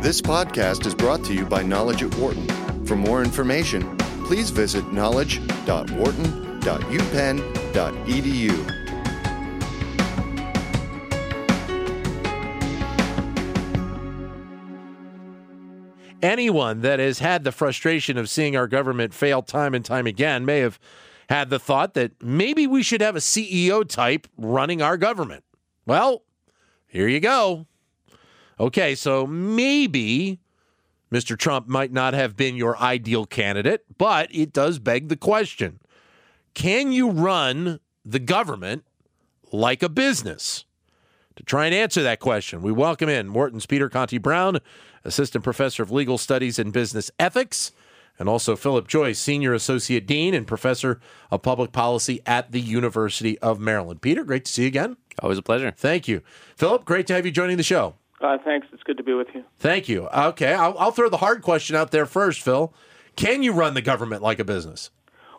This podcast is brought to you by Knowledge at Wharton. For more information, please visit knowledge.wharton.upenn.edu. Anyone that has had the frustration of seeing our government fail time and time again may have had the thought that maybe we should have a CEO type running our government. Well, here you go. Okay, so maybe Mr. Trump might not have been your ideal candidate, but it does beg the question can you run the government like a business? To try and answer that question, we welcome in Wharton's Peter Conti Brown, Assistant Professor of Legal Studies and Business Ethics, and also Philip Joyce, Senior Associate Dean and Professor of Public Policy at the University of Maryland. Peter, great to see you again. Always a pleasure. Thank you. Philip, great to have you joining the show. Uh, thanks. It's good to be with you. Thank you. Okay, I'll, I'll throw the hard question out there first, Phil. Can you run the government like a business?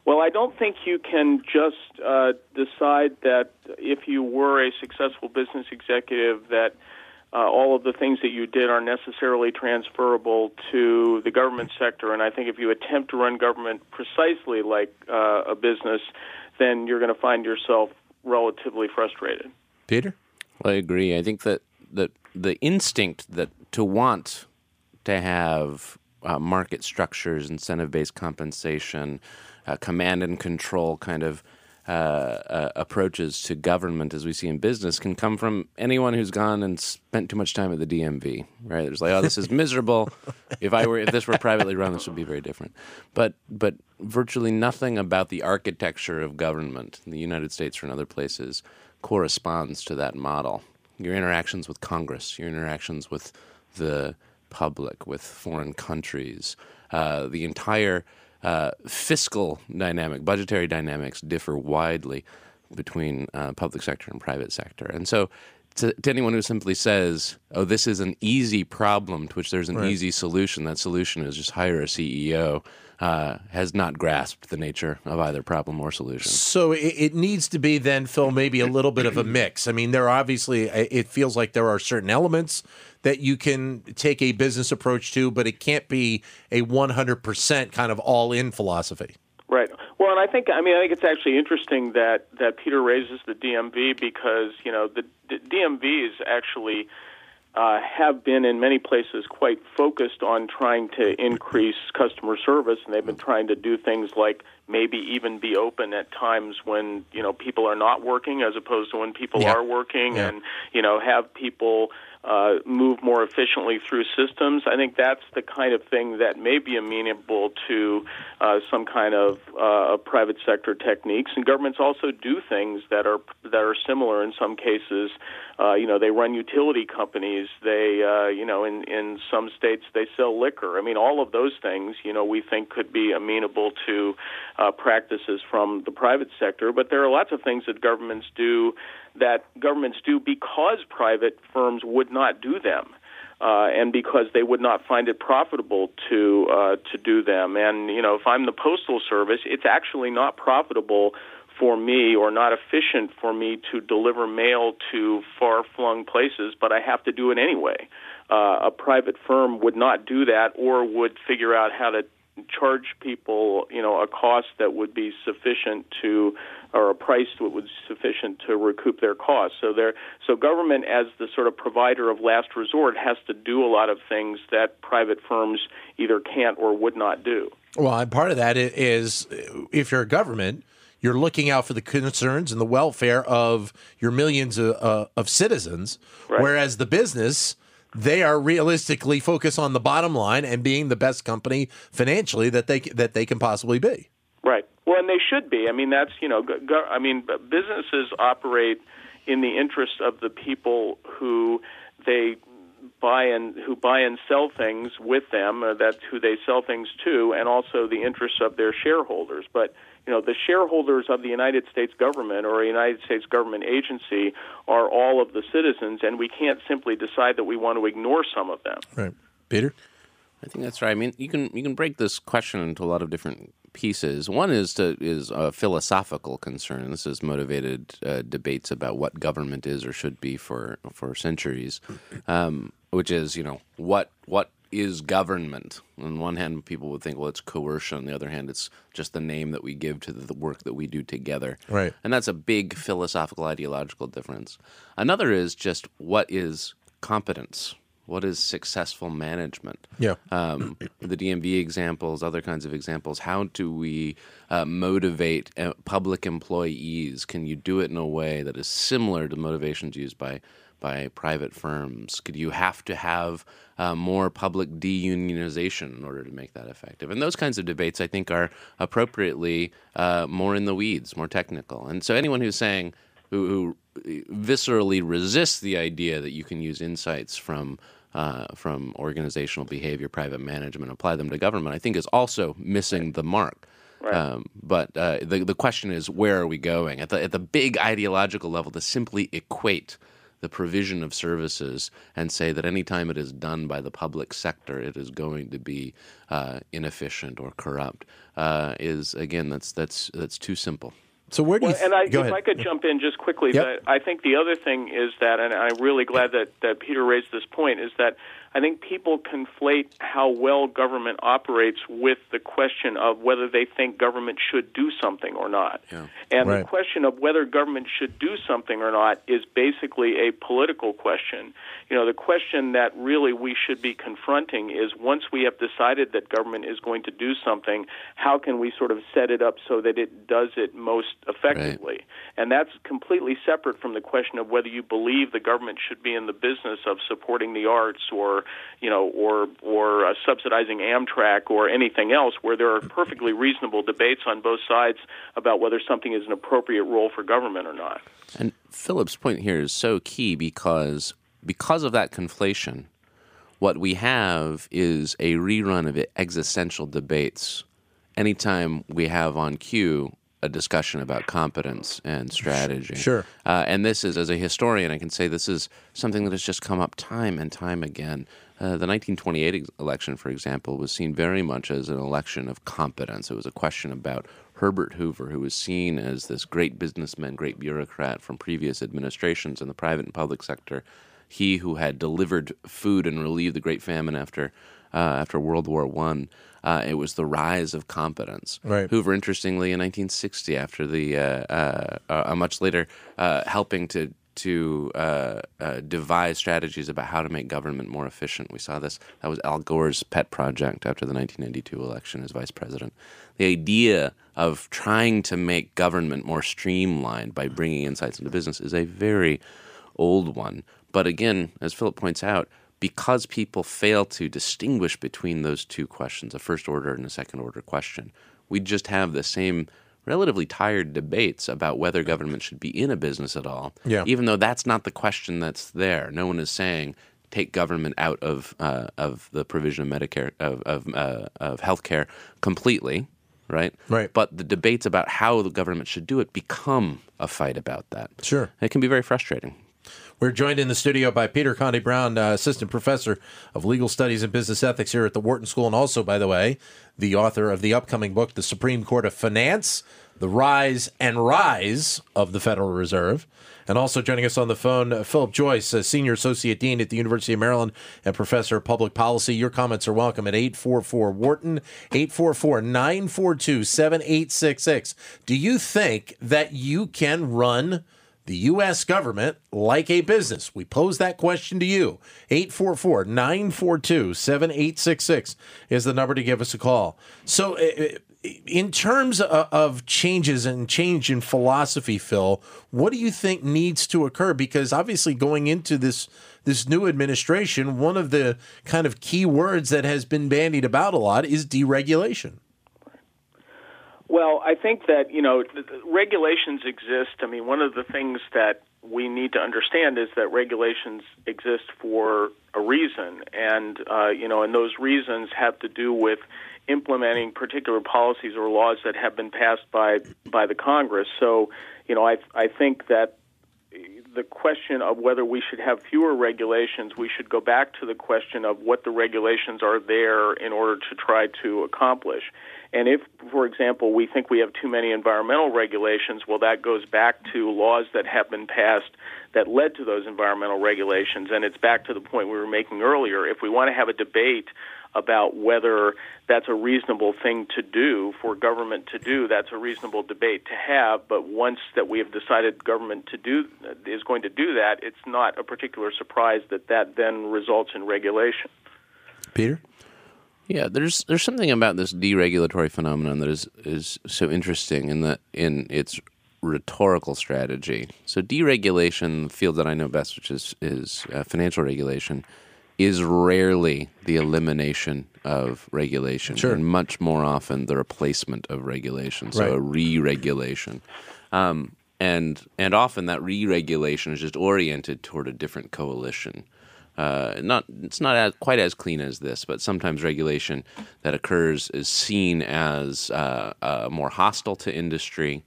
Well, I don't think you can just uh, decide that if you were a successful business executive that uh, all of the things that you did are necessarily transferable to the government sector. And I think if you attempt to run government precisely like uh, a business, then you're going to find yourself relatively frustrated. Peter? Well, I agree. I think that, that the instinct that to want to have uh, market structures, incentive based compensation, uh, command and control kind of uh, uh, approaches to government as we see in business can come from anyone who's gone and spent too much time at the DMV. Right? There's like, oh, this is miserable. if I were, if this were privately run, this would be very different. But but virtually nothing about the architecture of government in the United States or in other places corresponds to that model. Your interactions with Congress, your interactions with the public, with foreign countries, uh, the entire uh, fiscal dynamic, budgetary dynamics differ widely between uh, public sector and private sector. And so, to, to, anyone who simply says, "Oh, this is an easy problem to which there's an right. easy solution," that solution is just hire a CEO. Uh, has not grasped the nature of either problem or solution. So it, it, needs to be then, Phil, maybe a little bit of a mix. I mean, there are obviously it feels like there are certain elements that you can take a business approach to, but it can't be a 100% kind of all in philosophy. Right. Well, and I think I mean I think it's actually interesting that that Peter raises the DMV because you know the, the is actually uh, have been in many places quite focused on trying to increase customer service, and they've been trying to do things like maybe even be open at times when you know people are not working, as opposed to when people yeah. are working, yeah. and you know have people uh, move more efficiently through systems. I think that's the kind of thing that may be amenable to uh, some kind of uh, private sector techniques. And governments also do things that are that are similar in some cases. Uh, you know, they run utility companies. They, uh, you know, in in some states they sell liquor. I mean, all of those things, you know, we think could be amenable to uh, practices from the private sector. But there are lots of things that governments do that governments do because private firms would not do them. Uh, and because they would not find it profitable to uh, to do them. And you know, if I'm the postal service, it's actually not profitable for me or not efficient for me to deliver mail to far flung places, but I have to do it anyway. Uh, a private firm would not do that, or would figure out how to charge people, you know, a cost that would be sufficient to, or a price that would be sufficient to recoup their costs. So there, so government as the sort of provider of last resort has to do a lot of things that private firms either can't or would not do. Well, and part of that is if you're a government, you're looking out for the concerns and the welfare of your millions of, uh, of citizens, right. whereas the business they are realistically focused on the bottom line and being the best company financially that they that they can possibly be. Right. Well, and they should be. I mean, that's you know, go, I mean, businesses operate in the interest of the people who they buy and who buy and sell things with them. Uh, that's who they sell things to, and also the interests of their shareholders. But you know, the shareholders of the United States government or a United States government agency are all of the citizens, and we can't simply decide that we want to ignore some of them. Right, Peter. I think that's right. I mean, you can you can break this question into a lot of different pieces. One is to is a philosophical concern. This has motivated uh, debates about what government is or should be for for centuries. Um, which is you know what what is government? On one hand, people would think, well, it's coercion. On the other hand, it's just the name that we give to the work that we do together. Right. And that's a big philosophical, ideological difference. Another is just what is competence? What is successful management? Yeah. Um, the DMV examples, other kinds of examples. How do we uh, motivate uh, public employees? Can you do it in a way that is similar to motivations used by by private firms? Could you have to have uh, more public deunionization in order to make that effective? And those kinds of debates, I think, are appropriately uh, more in the weeds, more technical. And so, anyone who's saying who, who viscerally resists the idea that you can use insights from uh, from organizational behavior, private management, apply them to government, I think is also missing the mark. Right. Um, but uh, the the question is, where are we going at the at the big ideological level to simply equate the provision of services and say that any time it is done by the public sector, it is going to be uh, inefficient or corrupt uh, is again that's that's that's too simple. So where do Well, you? and I, if ahead. I could jump in just quickly, Yep. I think the other thing is that, and I'm really glad that, that Peter raised this point, is that I think people conflate how well government operates with the question of whether they think government should do something or not. Yeah. And Right. the question of whether government should do something or not is basically a political question. You know, the question that really we should be confronting is once we have decided that government is going to do something, how can we sort of set it up so that it does it most effectively? And that's completely separate from the question of whether you believe the government should be in the business of supporting the arts or, you know, or or uh, subsidizing Amtrak or anything else, where there are perfectly reasonable debates on both sides about whether something is an appropriate role for government or not. And Philip's point here is so key because because of that conflation, what we have is a rerun of existential debates. Anytime we have on cue a discussion about competence and strategy, Sure. uh, and this is, as a historian, I can say this is something that has just come up time and time again. Uh, the 1928 election, for example, was seen very much as an election of competence. It was a question about Herbert Hoover, who was seen as this great businessman, great bureaucrat from previous administrations in the private and public sector. He who had delivered food and relieved the Great Famine after uh, after World War One. Uh, it was the rise of competence. Right. Hoover, interestingly, in 1960, after the uh, uh, uh, much later, uh, helping to to uh, uh, devise strategies about how to make government more efficient. We saw this. That was Al Gore's pet project after the 1992 election as vice president. The idea of trying to make government more streamlined by bringing insights into business is a very old one. But again, as Philip points out, because people fail to distinguish between those two questions, a first order and a second order question, we just have the same relatively tired debates about whether government should be in a business at all. Yeah. Even though that's not the question that's there. No one is saying take government out of uh, of the provision of Medicare of of, uh, of healthcare completely, right? Right. But the debates about how the government should do it become a fight about that. Sure. It can be very frustrating. We're joined in the studio by Peter Conti Brown, uh, assistant professor of legal studies and business ethics here at the Wharton School, and also, by the way, the author of the upcoming book, The Supreme Court of Finance: The Rise and Rise of the Federal Reserve. And also joining us on the phone, uh, Philip Joyce, uh, senior associate dean at the University of Maryland and professor of public policy. Your comments are welcome at 844 Wharton, 844 942 7866. Do you think that you can run the U.S. government like a business? We pose that question to you. 844 942 7866 is the number to give us a call. So, in terms of changes and change in philosophy, Phil, what do you think needs to occur? Because obviously, going into this this new administration, one of the kind of key words that has been bandied about a lot is deregulation. Well, I think that you know regulations exist. I mean, one of the things that we need to understand is that regulations exist for a reason, and uh, you know, and those reasons have to do with implementing particular policies or laws that have been passed by by the Congress. So, you know, I I think that the question of whether we should have fewer regulations, we should go back to the question of what the regulations are there in order to try to accomplish. And if, for example, we think we have too many environmental regulations, well, that goes back to laws that have been passed that led to those environmental regulations. And it's back to the point we were making earlier. If we want to have a debate about whether that's a reasonable thing to do for government to do. That's a reasonable debate to have. But once that we have decided government to do is going to do that, it's not a particular surprise that that then results in regulation. Peter. Yeah, there's there's something about this deregulatory phenomenon that is is so interesting in that in its rhetorical strategy. So deregulation, the field that I know best, which is is uh, financial regulation, is rarely the elimination of regulation, Sure. and much more often the replacement of regulation. So Right. a re-regulation, um, and and often that re-regulation is just oriented toward a different coalition. Uh, not it's not as, quite as clean as this, but sometimes regulation that occurs is seen as uh, uh, more hostile to industry.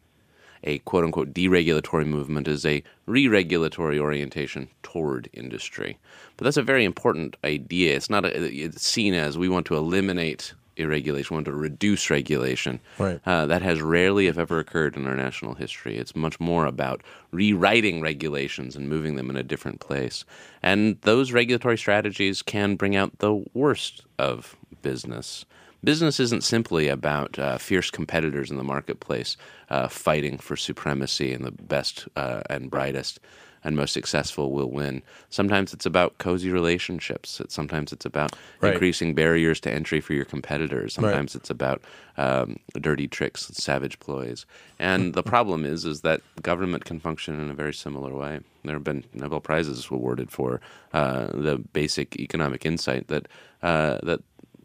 A quote unquote deregulatory movement is a re regulatory orientation toward industry. But that's a very important idea. It's not a, it's seen as we want to eliminate irregulation, we want to reduce regulation. Right. Uh, that has rarely, if ever, occurred in our national history. It's much more about rewriting regulations and moving them in a different place. And those regulatory strategies can bring out the worst of business. Business isn't simply about uh, fierce competitors in the marketplace uh, fighting for supremacy and the best uh, and brightest and most successful will win. Sometimes it's about cozy relationships. It's, sometimes it's about Right. increasing barriers to entry for your competitors. Sometimes it's about um, dirty tricks, savage ploys. And the problem is, is that government can function in a very similar way. There have been Nobel prizes awarded for uh, the basic economic insight that uh, that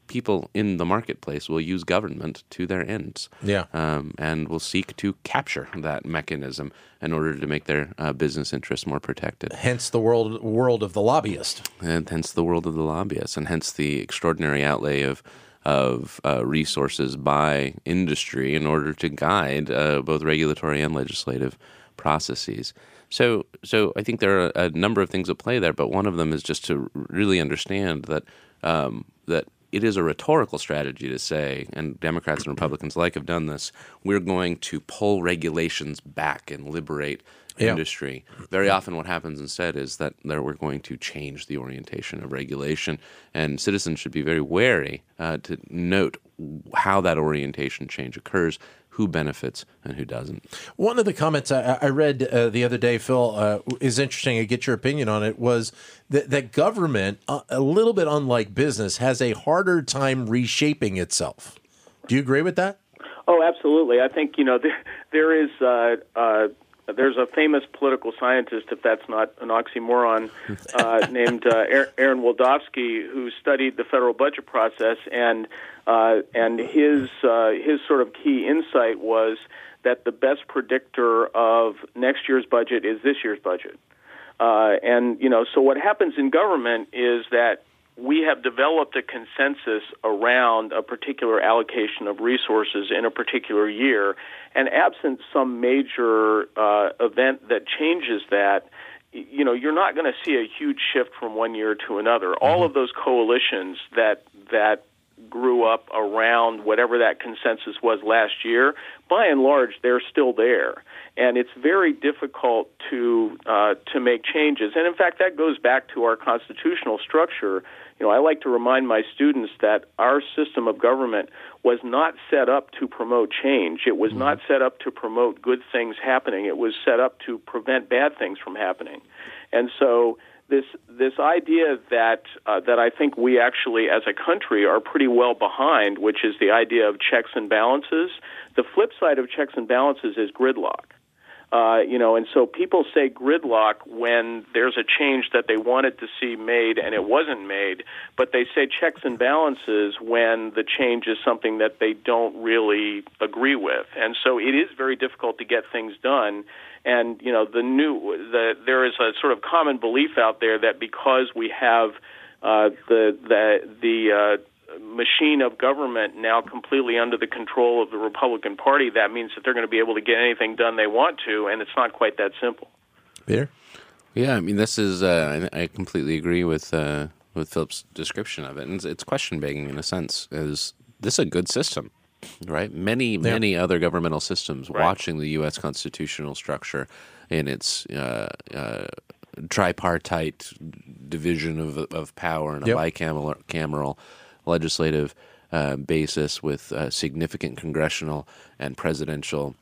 people in the marketplace will use government to their ends. Yeah. Um, and will seek to capture that mechanism in order to make their uh, business interests more protected. Hence the world world of the lobbyist. And hence the world of the lobbyist, and hence the extraordinary outlay of of uh, resources by industry in order to guide uh, both regulatory and legislative processes. So, so I think there are a number of things at play there, but one of them is just to really understand that um, that it is a rhetorical strategy to say, and Democrats and Republicans alike have done this. We're going to pull regulations back and liberate Yeah. industry. Very often, what happens instead is that there, we're going to change the orientation of regulation, and citizens should be very wary uh, to note how that orientation change occurs, who benefits and who doesn't. One of the comments I, I read uh, the other day, Phil, uh, is interesting. I get your opinion on it. Was that, that government, uh, a little bit unlike business, has a harder time reshaping itself. Do you agree with that? Oh, absolutely. I think you know there, there is uh, uh, there's a famous political scientist, if that's not an oxymoron, uh, named uh, Aaron- Aaron Wildavsky, who studied the federal budget process, and uh, and his uh, his sort of key insight was that the best predictor of next year's budget is this year's budget. Uh, and you know, so what happens in government is that we have developed a consensus around a particular allocation of resources in a particular year, and absent some major uh, event that changes that, you know, you're not going to see a huge shift from one year to another. All of those coalitions that that grew up around whatever that consensus was last year, by and large, they're still there, and it's very difficult to uh, to make changes. And in fact, that goes back to our constitutional structure. You know, I like to remind my students that our system of government was not set up to promote change. It was not set up to promote good things happening. It was set up to prevent bad things from happening. And so this this idea that uh, that I think we actually as a country are pretty well behind, which is the idea of checks and balances. The flip side of checks and balances is gridlock. Uh, you know, and so people say gridlock when there's a change that they wanted to see made and it wasn't made, but they say checks and balances when the change is something that they don't really agree with. And so it is very difficult to get things done. And you know, the new the there is a sort of common belief out there that because we have uh, the the the uh, machine of government now completely under the control of the Republican Party, that means that they're going to be able to get anything done they want to, and it's not quite that simple. Peter? Yeah, I mean, this is uh, I I completely agree with uh, with Philip's description of it, and it's, it's question begging in a sense. Is this a good system? right? Many, many other governmental systems watching the U.S. constitutional structure in its uh, uh, tripartite division of, of power and a Yep. bicameral cameral legislative uh, basis with uh, significant congressional and presidential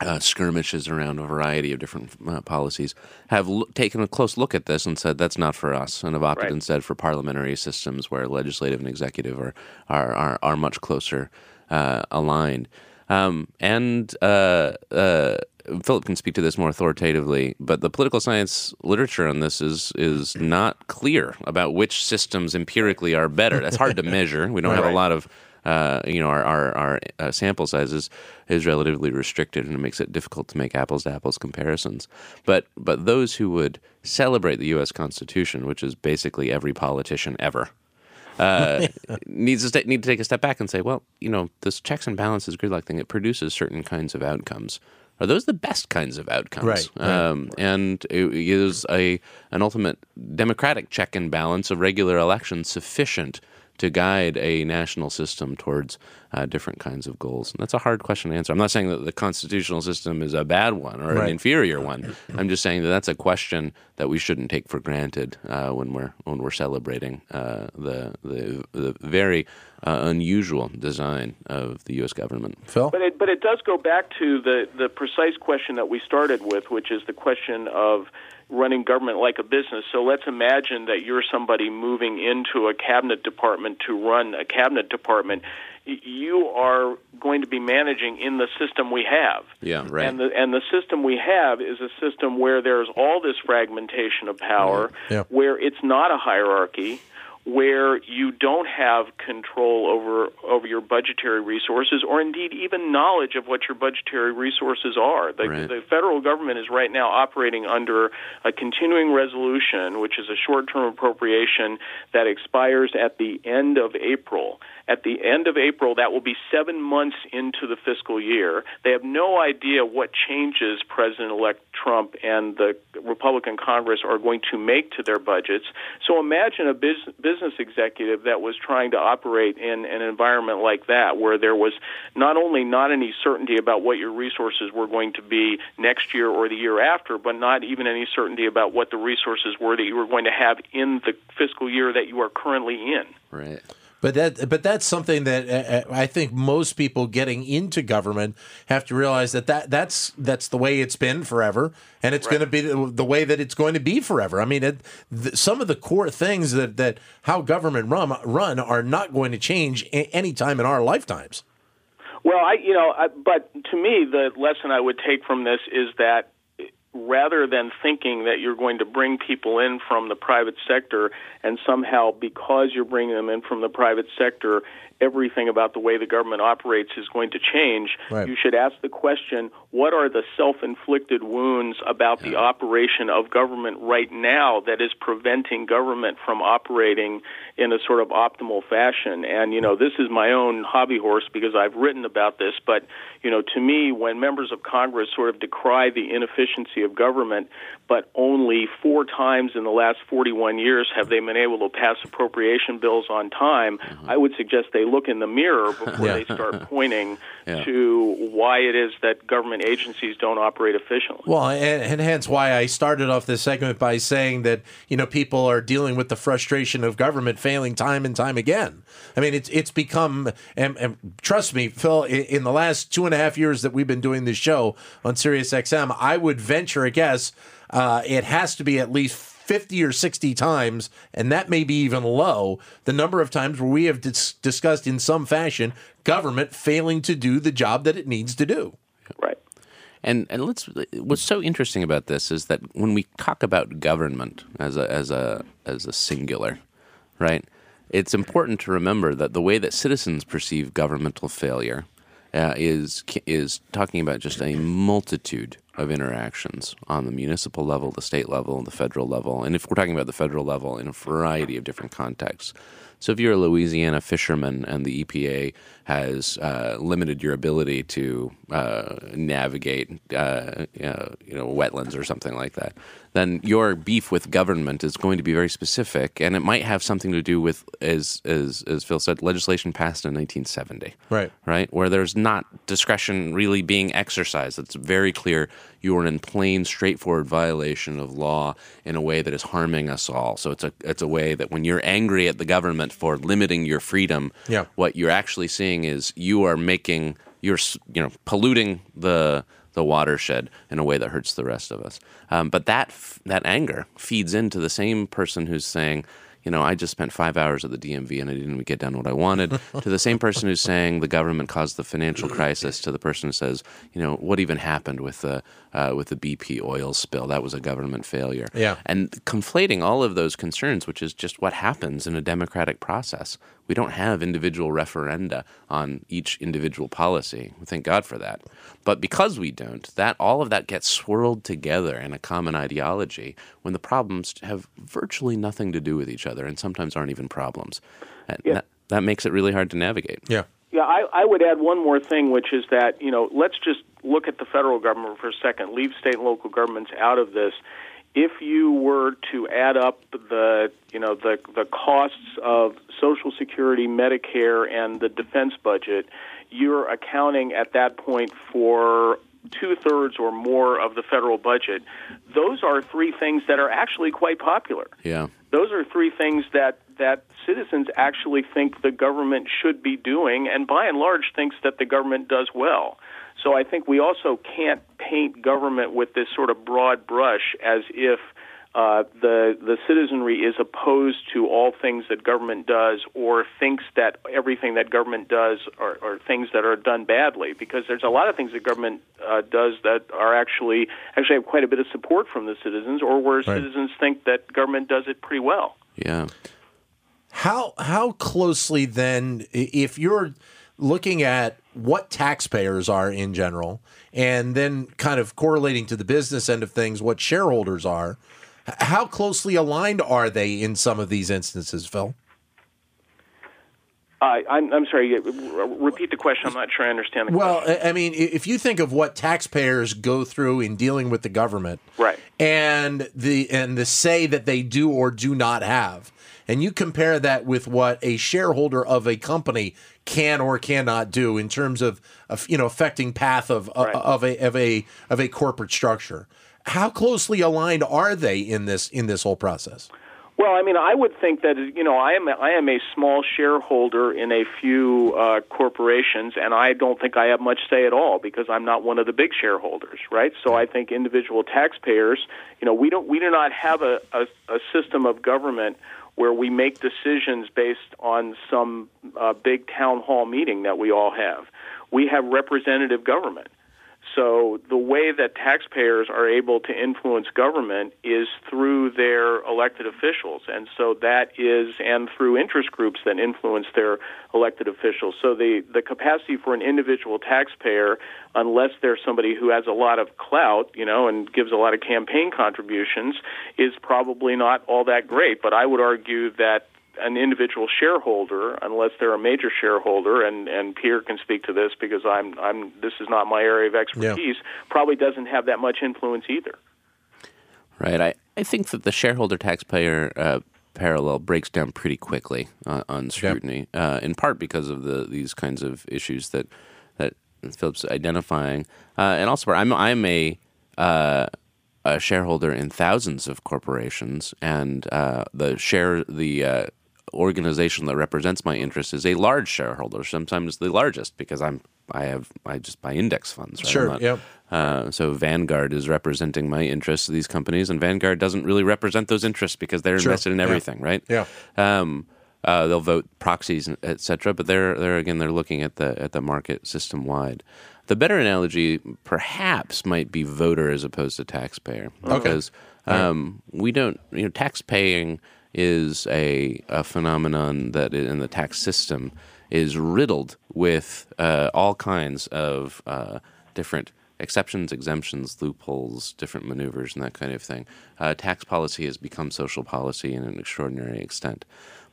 uh, skirmishes around a variety of different uh, policies have taken a close look at this and said that's not for us, and have opted Right. instead for parliamentary systems where legislative and executive are are are, are much closer uh, aligned. Um, and uh, uh, Philip can speak to this more authoritatively, but the political science literature on this is is not clear about which systems empirically are better. That's hard to measure. We don't have a lot of uh, you know, our our, our uh, sample sizes is relatively restricted, and it makes it difficult to make apples to apples comparisons. But but those who would celebrate the U.S. Constitution, which is basically every politician ever, uh, needs to sta- need to take a step back and say, well, you know, this checks and balances gridlock thing it produces certain kinds of outcomes. Are those the best kinds of outcomes? Right, right. Um, and it is a an ultimate democratic check and balance of regular elections sufficient to guide a national system towards uh, different kinds of goals? And that's a hard question to answer. I'm not saying that the constitutional system is a bad one or an inferior one. I'm just saying that that's a question that we shouldn't take for granted uh, when we're when we're celebrating uh, the, the the very uh, unusual design of the U.S. government. Phil? But it, but it does go back to the, the precise question that we started with, which is the question of running government like a business. So let's imagine that you're somebody moving into a cabinet department to run a cabinet department. You are going to be managing in the system we have. Yeah, right. And the and the system we have is a system where there's all this fragmentation of power, Yeah. where it's not a hierarchy, where you don't have control over over your budgetary resources, or indeed even knowledge of what your budgetary resources are. The, Right. the federal government is right now operating under a continuing resolution, which is a short-term appropriation that expires at the end of April. At the end of April, that will be seven months into the fiscal year. They have no idea what changes President elect Trump and the Republican Congress are going to make to their budgets. So imagine a bus- business executive that was trying to operate in an environment like that, where there was not only not any certainty about what your resources were going to be next year or the year after, but not even any certainty about what the resources were that you were going to have in the fiscal year that you are currently in. Right. But that, but that's something that uh, uh, I think most people getting into government have to realize that, that that's that's the way it's been forever, and it's going to be the, the way that it's going to be forever. I mean, it, th- some of the core things that that how government run run are not going to change a- any time in our lifetimes. Well, I, you know, I, but to me, the lesson I would take from this is that rather than thinking that you're going to bring people in from the private sector and somehow because you're bringing them in from the private sector everything about the way the government operates is going to change. Right. you should ask the question what are the self-inflicted wounds about the operation of government right now that is preventing government from operating in a sort of optimal fashion? And you know this is my own hobby horse because I've written about this but you know to me when members of Congress sort of decry the inefficiency of government but only four times in the last 41 years have they been able to pass appropriation bills on time mm-hmm. I would suggest they look in the mirror before Yeah. they start pointing Yeah. to why it is that government agencies don't operate efficiently Well, and, and hence why I started off this segment by saying that you know people are dealing with the frustration of government failing time and time again. I mean, it's it's become and, and trust me, Phil. In, in the last two and a half years that we've been doing this show on Sirius XM, I would venture a guess uh, it has to be at least. 50 or 60 times, and that may be even low, the number of times where we have dis- discussed in some fashion government failing to do the job that it needs to do. right And and let's what's so interesting about this is that when we talk about government as a as a as a singular, right? It's important to remember that the way that citizens perceive governmental failure uh, is is talking about just a multitude of interactions on the municipal level, the state level, and the federal level. And if we're talking about the federal level in a variety of different contexts. So if you're a Louisiana fisherman and the EPA has uh, limited your ability to uh, navigate, uh, you know, wetlands or something like that, then your beef with government is going to be very specific, and it might have something to do with, as as as Phil said, legislation passed in 1970, right, right, where there's not discretion really being exercised. It's very clear you are in plain, straightforward violation of law in a way that is harming us all. So it's a it's a way that when you're angry at the government for limiting your freedom, yeah. what you're actually seeing is you are making you're you know polluting the the watershed in a way that hurts the rest of us. Um, but that that anger feeds into the same person who's saying, you know, I just spent five hours at the DMV and I didn't even get done what I wanted, to the same person who's saying the government caused the financial crisis, to the person who says, you know, what even happened with the uh, with the BP oil spill? That was a government failure. Yeah. And conflating all of those concerns, which is just what happens in a democratic process. We don't have individual referenda on each individual policy. Thank God for that. But because we don't, that all of that gets swirled together in a common ideology when the problems have virtually nothing to do with each other and sometimes aren't even problems. And Yeah. that, that makes it really hard to navigate. Yeah. Yeah, I, I would add one more thing, which is that you know let's just look at the federal government for a second. Leave state and local governments out of this. If you were to add up the you know the the costs of Social Security, Medicare, and the defense budget, you're accounting at that point for two thirds or more of the federal budget. Those are three things that are actually quite popular Yeah. those are three things that that citizens actually think the government should be doing, and by and large thinks that the government does well. So I think we also can't paint government with this sort of broad brush as if uh, the the citizenry is opposed to all things that government does or thinks that everything that government does are, are things that are done badly because there's a lot of things that government uh, does that are actually actually have quite a bit of support from the citizens or where Right. citizens think that government does it pretty well. Yeah. How how closely then, if you're looking at what taxpayers are in general, and then kind of correlating to the business end of things, what shareholders are. How closely aligned are they in some of these instances, Phil? Uh, I'm, I'm sorry. Repeat the question. I'm not sure I understand the Well, question. I I mean, if you think of what taxpayers go through in dealing with the government, Right. and the and the say that they do or do not have, and you compare that with what a shareholder of a company can or cannot do in terms of, of you know affecting path of uh, Right. of a of a of a corporate structure. How closely aligned are they in this in this whole process? Well, I mean, I would think that you know I am a, I am a small shareholder in a few uh, corporations, and I don't think I have much say at all because I'm not one of the big shareholders, right? So I think individual taxpayers, you know, we don't we do not have a, a, a system of government where we make decisions based on some uh, big town hall meeting that we all have. We have representative government. So the way that taxpayers are able to influence government is through their elected officials, and so that is and through interest groups that influence their elected officials. So the the capacity for an individual taxpayer, unless they're somebody who has a lot of clout, you know, and gives a lot of campaign contributions, is probably not all that great. But I would argue that an individual shareholder, unless they're a major shareholder, and, and Peter can speak to this because I'm I'm this is not my area of expertise, probably doesn't have that much influence either. Right. I, I think that the shareholder taxpayer uh, parallel breaks down pretty quickly uh, on scrutiny, uh, in part because of the these kinds of issues that that Philip's identifying, uh, and also I'm I'm a uh, a shareholder in thousands of corporations, and uh, the share the uh, organization that represents my interest is a large shareholder, sometimes the largest because I'm I have I just buy index funds. Right? Sure, not- yep. uh, so Vanguard is representing my interests, these companies, and Vanguard doesn't really represent those interests because they're Sure, invested in yeah. everything, right? Yeah. Um, uh, they'll vote proxies, et cetera, but they're they're again they're looking at the at the market system wide. The better analogy, perhaps, might be voter as opposed to taxpayer, because um, we don't you know tax paying is a, a phenomenon that in the tax system is riddled with uh, all kinds of uh, different exceptions, exemptions, loopholes, different maneuvers, and that kind of thing. Uh, tax policy has become social policy in an extraordinary extent.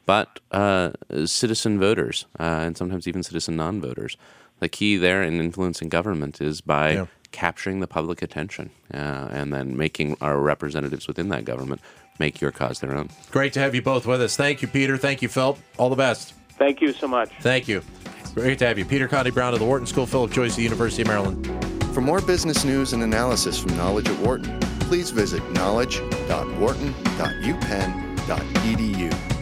But uh, citizen voters, uh, and sometimes even citizen non voters, the key there in influencing government is by Yeah. capturing the public attention uh, and then making our representatives within that government make your cause their own. Great to have you both with us. Thank you, Peter. Thank you, Phil. All the best. Thank you so much. Thank you. Great to have you. Peter Conti Brown of the Wharton School, Philip Joyce, the University of Maryland. For more business news and analysis from Knowledge at Wharton, please visit knowledge.wharton.upenn.edu.